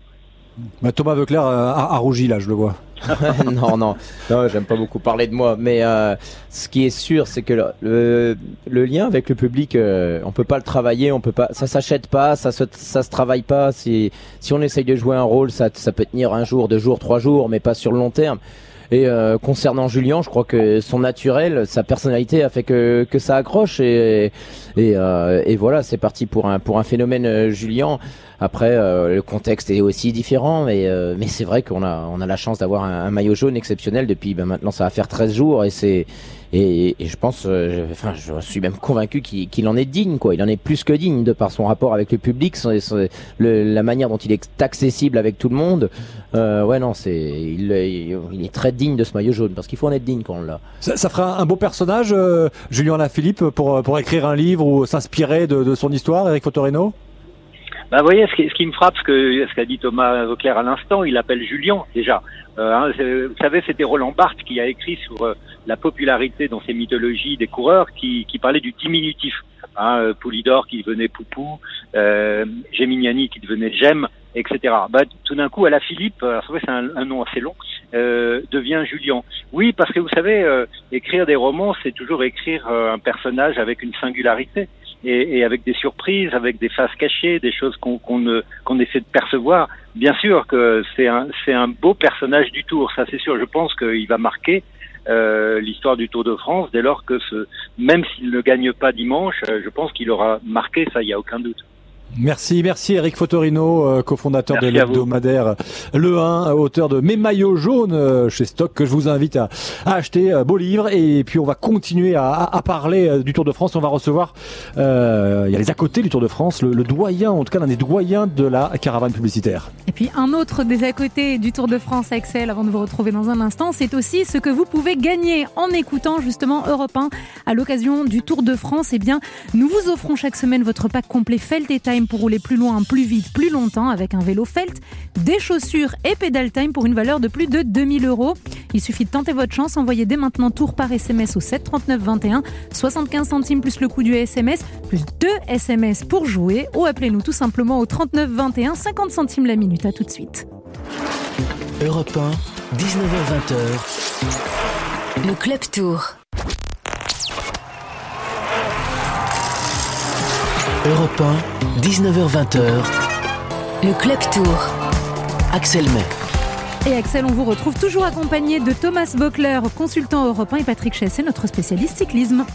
Bah, Thomas Veuclair euh, a, a rougi là, je le vois. non, non, non, j'aime pas beaucoup parler de moi, mais euh, ce qui est sûr, c'est que le, le, le lien avec le public, euh, on peut pas le travailler, on peut pas, ça s'achète pas, ça se, ça se travaille pas. Si, si on essaye de jouer un rôle, ça, ça peut tenir un jour, deux jours, trois jours, mais pas sur le long terme. Et euh, concernant Julien, je crois que son naturel, sa personnalité a fait que, que ça accroche et et, euh, et voilà, c'est parti pour un pour un phénomène euh, Julien. Après, euh, le contexte est aussi différent, mais, euh, mais c'est vrai qu'on a, on a la chance d'avoir un, un maillot jaune exceptionnel depuis ben, maintenant ça va faire 13 jours et c'est et, et je pense, euh, enfin, je suis même convaincu qu'il en est digne, quoi. Il en est plus que digne de par son rapport avec le public, son, son- le- la manière dont il est accessible avec tout le monde. Euh, ouais, non, c'est, il, il, est très digne de ce maillot jaune parce qu'il faut en être digne quand on l'a. Ça, ça fera un beau personnage, euh, Julien Lafilippe, pour, pour écrire un livre ou s'inspirer de, de son histoire, Eric Fotorino Bah, vous voyez, ce qui, ce qui me frappe, ce que ce qu'a dit Thomas Vauclair à l'instant, il appelle Julien déjà. Euh, hein, vous savez, c'était Roland Barthes qui a écrit sur euh, la popularité dans ces mythologies des coureurs qui, qui parlait du diminutif. Hein, euh, Poulidor qui devenait Poupou, euh, Gemignani qui devenait Gem, etc. Bah, tout d'un coup, à la Philippe, vrai, c'est un, un nom assez long, euh, devient Julien. Oui, parce que vous savez, euh, écrire des romans, c'est toujours écrire euh, un personnage avec une singularité et, et avec des surprises, avec des faces cachées, des choses qu'on qu'on essaie de percevoir. Bien sûr que c'est un, c'est un beau personnage du Tour, ça c'est sûr. Je pense qu'il va marquer euh, l'histoire du Tour de France dès lors que ce, même s'il ne gagne pas dimanche, euh, je pense qu'il aura marqué, ça, il n'y a aucun doute. Merci, merci Eric Fotorino, euh, cofondateur de Merci vous. l'hebdomadaire Le 1, auteur de Mes maillots jaunes euh, chez Stock, que je vous invite à, à acheter. euh, beau livre. Et puis on va continuer à, parler euh, du Tour de France. On va recevoir, euh, il y a les à côté du Tour de France, le, le doyen, en tout cas l'un des doyens de la caravane publicitaire. Et puis un autre des à côté du Tour de France, Axel, avant de vous retrouver dans un instant, c'est aussi ce que vous pouvez gagner en écoutant justement Europe 1 à l'occasion du Tour de France. Eh bien, nous vous offrons chaque semaine votre pack complet Felt et Time pour rouler plus loin, plus vite, plus longtemps avec un vélo Felt, des chaussures et Pedal Time pour une valeur de plus de 2000 euros. Il suffit de tenter votre chance, envoyez dès maintenant Tour par SMS au 7 39 21, 75 centimes plus le coût du SMS, plus 2 SMS pour jouer ou appelez-nous tout simplement au 39 21, 50 centimes la minute. À tout de suite. Europe 1, 19h20h. Le Club Tour. Europe 1, 19h20h. Le Club Tour. Axel May. Et Axel, on vous retrouve toujours accompagné de Thomas Bockler, consultant européen, et Patrick Chessé, notre spécialiste cyclisme.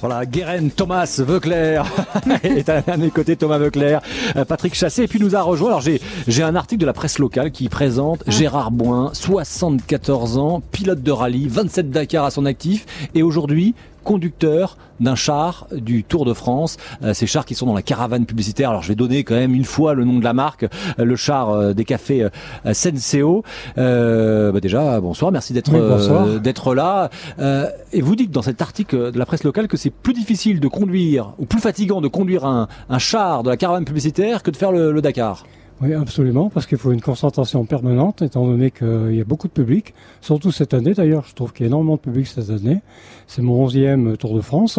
Voilà, Guérin Thomas Veuclair est à mes côtés, Thomas Veuclair, euh, Patrick Chassé, et puis nous a rejoint. Alors j'ai j'ai un article de la presse locale qui présente Gérard Boin, 74 ans, pilote de rallye, 27 Dakar à son actif, et aujourd'hui conducteur d'un char du Tour de France. Euh, ces chars qui sont dans la caravane publicitaire. Alors je vais donner quand même une fois le nom de la marque, euh, le char euh, des cafés Senseo. Bah déjà, bonsoir, merci d'être Oui, bonsoir. d'être là. Et vous dites dans cet article de la presse locale que c'est plus difficile de conduire, ou plus fatigant de conduire un, un char de la caravane publicitaire que de faire le, le Dakar. Oui, absolument, parce qu'il faut une concentration permanente, étant donné qu'il y a beaucoup de public, surtout cette année d'ailleurs, je trouve qu'il y a énormément de public cette année. C'est mon 11e Tour de France.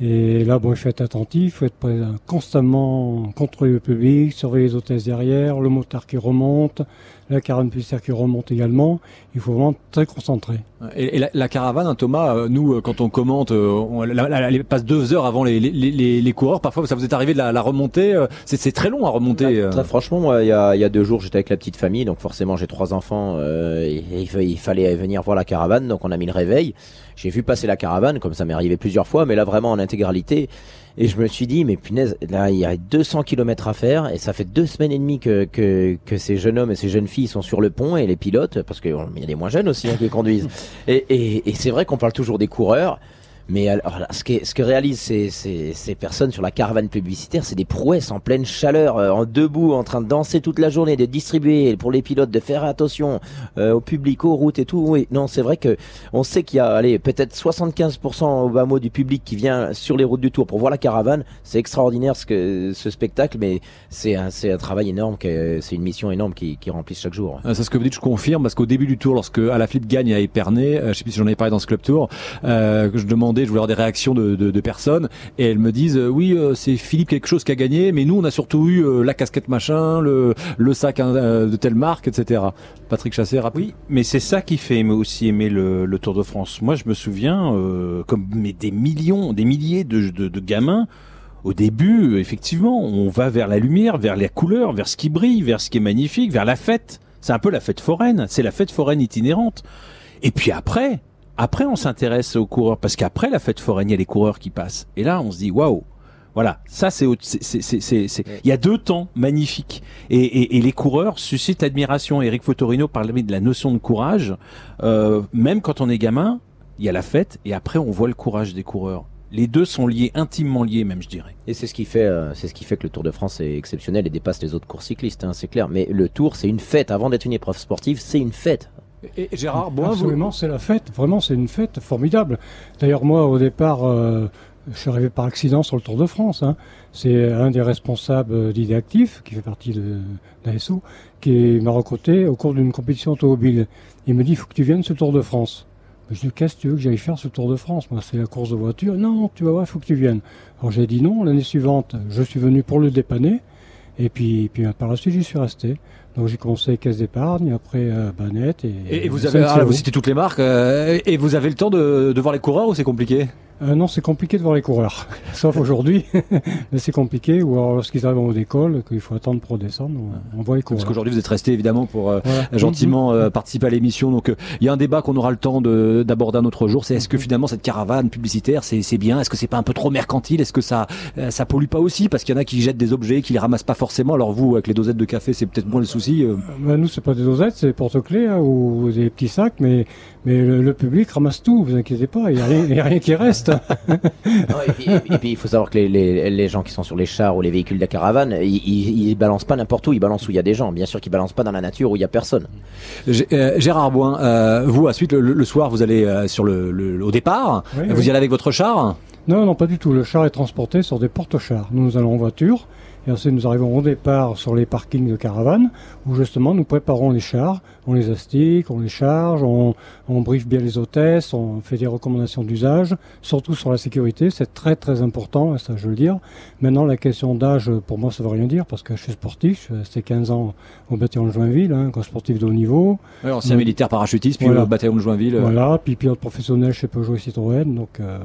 Et là, bon, il faut être attentif, il faut être constamment contrôler le public, surveiller les hôtesses derrière, le motard qui remonte, la caravane publicitaire qui remonte également. Il faut vraiment être très concentré. Et, et la, la caravane, hein, Thomas, euh, nous, euh, quand on commente, euh, on, la- la- elle passe deux heures avant les, les, les, les coureurs. Parfois, ça vous est arrivé de la, la remonter. c'est c'est très long à remonter. Très franchement, moi, il y a, il y a deux jours, j'étais avec la petite famille, donc forcément, j'ai trois enfants, euh, et, et il fallait venir voir la caravane, donc on a mis le réveil. J'ai vu passer la caravane, comme ça m'est arrivé plusieurs fois, mais là vraiment en intégralité. Et je me suis dit, mais punaise, là, il y a 200 kilomètres à faire, et ça fait deux semaines et demie que, que, que ces jeunes hommes et ces jeunes filles sont sur le pont, et les pilotes, parce qu'il y a des moins jeunes aussi hein, qui conduisent. Et, et, et c'est vrai qu'on parle toujours des coureurs, mais alors, ce, que, ce que réalisent ces, ces, ces personnes sur la caravane publicitaire, c'est des prouesses en pleine chaleur, euh, en debout, en train de danser toute la journée, de distribuer pour les pilotes, de faire attention euh, au public, aux routes et tout. Oui, non, c'est vrai que on sait qu'il y a, allez, peut-être 75% au bas mot du public qui vient sur les routes du Tour pour voir la caravane. C'est extraordinaire ce que ce spectacle, mais c'est un, c'est un travail énorme, c'est une mission énorme qui, qui remplissent chaque jour. Euh, C'est ce que vous dites, je confirme, parce qu'au début du tour, lorsque Alaphilippe gagne à Épernay, euh, je sais plus si j'en avais parlé dans ce club tour, euh, je je voulais avoir des réactions de, personnes, et elles me disent, euh, oui, euh, c'est Philippe quelque chose qui a gagné, mais nous, on a surtout eu euh, la casquette machin, le, le sac hein, de telle marque, etc. Patrick Chassé, rapide. Oui, mais c'est ça qui fait aimer aussi aimer le, Tour de France. Moi, je me souviens, comme mais des millions, des milliers de, de, de gamins. Au début, effectivement, on va vers la lumière, vers la couleur, vers ce qui brille, vers ce qui est magnifique, vers la fête. C'est un peu la fête foraine. C'est la fête foraine itinérante. Et puis après, après, on s'intéresse aux coureurs parce qu'après la fête foraine, il y a les coureurs qui passent. Et là, on se dit waouh. Voilà, ça c'est il y a deux temps magnifiques et, et- et les coureurs suscitent admiration. Eric Fotorino parlait de la notion de courage. Euh, même quand on est gamin, il y a la fête et après on voit le courage des coureurs. Les deux sont liés, intimement liés même, je dirais. Et c'est ce qui fait, euh, c'est ce qui fait que le Tour de France est exceptionnel et dépasse les autres courses cyclistes, hein, c'est clair. Mais le Tour, c'est une fête. Avant d'être une épreuve sportive, c'est une fête. Gérard, Absolument, c'est la fête. Vraiment, c'est une fête formidable. D'ailleurs, moi, au départ, euh, je suis arrivé par accident sur le Tour de France. hein. C'est un des responsables d'Idée Actif, qui fait partie de qui m'a recruté au cours d'une compétition automobile. Il me dit, il faut que tu viennes sur le Tour de France. Je lui dis, qu'est-ce que tu veux que j'aille faire ce Tour de France? Moi, c'est la course de voiture. Non, tu vas voir, il faut que tu viennes. Alors j'ai dit non. L'année suivante, je suis venu pour le dépanner. Et puis par la suite, j'y suis resté. Donc j'ai commencé Caisse d'épargne, après euh, Banette. Et, Et, et vous avez, ah, vous citez toutes les marques, euh, et vous avez le temps de, de voir les coureurs ou c'est compliqué? Euh, non, c'est compliqué de voir les coureurs, sauf aujourd'hui. Mais c'est compliqué, ou alors lorsqu'ils arrivent en haut d'école, qu'il faut attendre pour descendre, on, voit les coureurs. Parce qu'aujourd'hui, vous êtes resté évidemment pour euh, Voilà. gentiment euh, participer à l'émission. Donc, euh, il y a un débat qu'on aura le temps de- d'aborder un autre jour. C'est est-ce que finalement cette caravane publicitaire, c'est c'est bien? Est-ce que c'est pas un peu trop mercantile? Est-ce que ça euh, ça pollue pas aussi? Parce qu'il y en a qui jettent des objets, qui les ramassent pas forcément. Alors vous, avec les dosettes de café, c'est peut-être moins le souci. euh. Ben, nous, c'est pas des dosettes, c'est des porte-clés hein, ou des petits sacs, mais, mais le, le public ramasse tout, vous inquiétez pas, il n'y a, rien- a qui reste. Non, et, puis, et puis, il faut savoir que les, les, les gens qui sont sur les chars ou les véhicules de la caravane, ils, ils, balancent pas n'importe où, ils balancent où il y a des gens. Bien sûr qu'ils balancent pas dans la nature où il y a personne. G- euh, Gérard Boin, euh, vous, ensuite, le, le soir, vous allez euh, sur le, le- au départ. Oui, vous oui. y allez avec votre char? Non, non, pas du tout. Le char est transporté sur des porte-chars. Nous, nous allons en voiture. Et ensuite, nous arrivons au départ sur les parkings de caravanes, où justement, nous préparons les chars. On les astique, on les charge, on, on briefe bien les hôtesses, on fait des recommandations d'usage, surtout sur la sécurité. C'est très, très important, ça, je veux le dire. Maintenant, la question d'âge, pour moi, ça veut rien dire, parce que je suis sportif. Je suis resté 15 ans au bataillon de Joinville, hein, sportif de haut niveau. Ouais, Ancien Mm. militaire parachutiste, puis Voilà. au bataillon de Joinville. euh. Voilà, puis pilote professionnel chez Peugeot et Citroën, donc euh,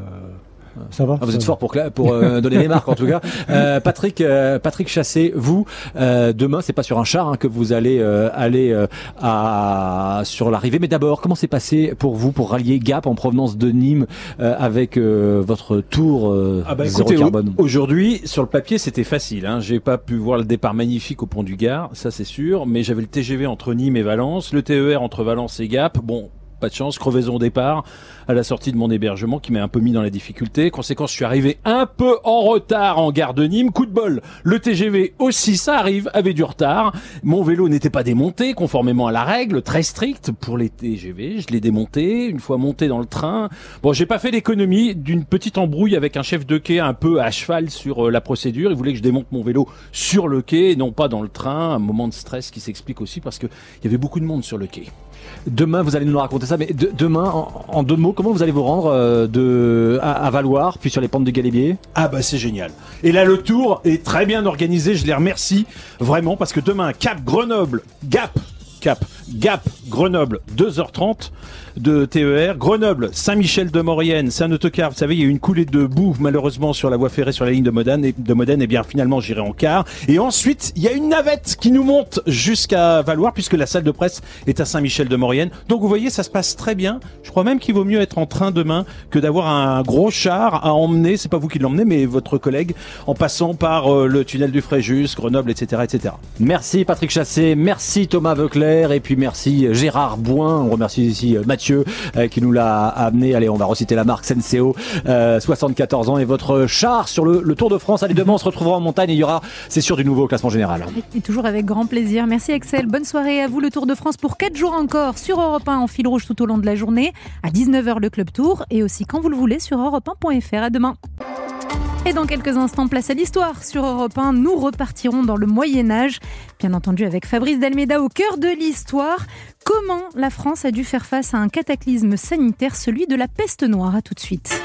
ça va. Ah, vous ça êtes va. fort pour, pour euh, donner les marques en tout cas. Euh, Patrick, euh, Patrick Chassé, vous, euh, demain, c'est pas sur un char hein, que vous allez euh, aller euh, à, sur l'arrivée. Mais d'abord, comment s'est passé pour vous pour rallier Gap en provenance de Nîmes euh, avec euh, votre tour euh, Ah bah zéro écoutez, carbone au- aujourd'hui, sur le papier, c'était facile. Hein. J'ai pas pu voir le départ magnifique au pont du Gard, ça c'est sûr, mais j'avais le TGV entre Nîmes et Valence, le TER entre Valence et Gap. Bon, pas de chance, crevaison au départ, à la sortie de mon hébergement qui m'a un peu mis dans la difficulté. Conséquence, je suis arrivé un peu en retard en gare de Nîmes. Coup de bol, le TGV aussi, ça arrive, avait du retard. Mon vélo n'était pas démonté, conformément à la règle très stricte pour les TGV. Je l'ai démonté, une fois monté dans le train. Bon, j'ai pas fait l'économie d'une petite embrouille avec un chef de quai un peu à cheval sur euh, la procédure. Il voulait que je démonte mon vélo sur le quai, non pas dans le train. Un moment de stress qui s'explique aussi parce que il y avait beaucoup de monde sur le quai. Demain, vous allez nous raconter ça, mais de- demain, en, deux mots, comment vous allez vous rendre euh, à, à Valoir, puis sur les pentes du Galibier Ah bah c'est génial. Et là le tour est très bien organisé, je les remercie vraiment parce que demain Cap Grenoble, Gap, Cap, Gap, Grenoble, 2h30 de TER, Grenoble, Saint-Michel de Maurienne, c'est un autocar, vous savez, il y a eu une coulée de boue malheureusement sur la voie ferrée sur la ligne de Modène et de Modène et bien finalement j'irai en car et ensuite, il y a une navette qui nous monte jusqu'à Valoir puisque la salle de presse est à Saint-Michel de Maurienne. Donc vous voyez, ça se passe très bien. Je crois même qu'il vaut mieux être en train demain que d'avoir un gros char à emmener, c'est pas vous qui l'emmenez mais votre collègue en passant par euh, le tunnel du Fréjus, Grenoble, etc., etc. Merci Patrick Chassé, merci Thomas Veuclair et puis merci Gérard Boin. On remercie ici euh, Euh, qui nous l'a amené. Allez, on va reciter la marque Senseo, euh, 74 ans et votre char sur le, Tour de France. Allez, demain on se retrouvera en montagne et il y aura, c'est sûr, du nouveau au classement général. Et toujours avec grand plaisir. Merci Axel. Bonne soirée à vous. Le Tour de France pour 4 jours encore sur Europe 1 en fil rouge tout au long de la journée. À 19h le Club Tour et aussi quand vous le voulez sur europe1.fr. À demain. Et dans quelques instants, place à l'histoire sur Europe 1. Nous repartirons dans le Moyen-Âge, bien entendu avec Fabrice Dalméda au cœur de l'histoire. Comment la France a dû faire face à un cataclysme sanitaire, celui de la peste noire? À tout de suite.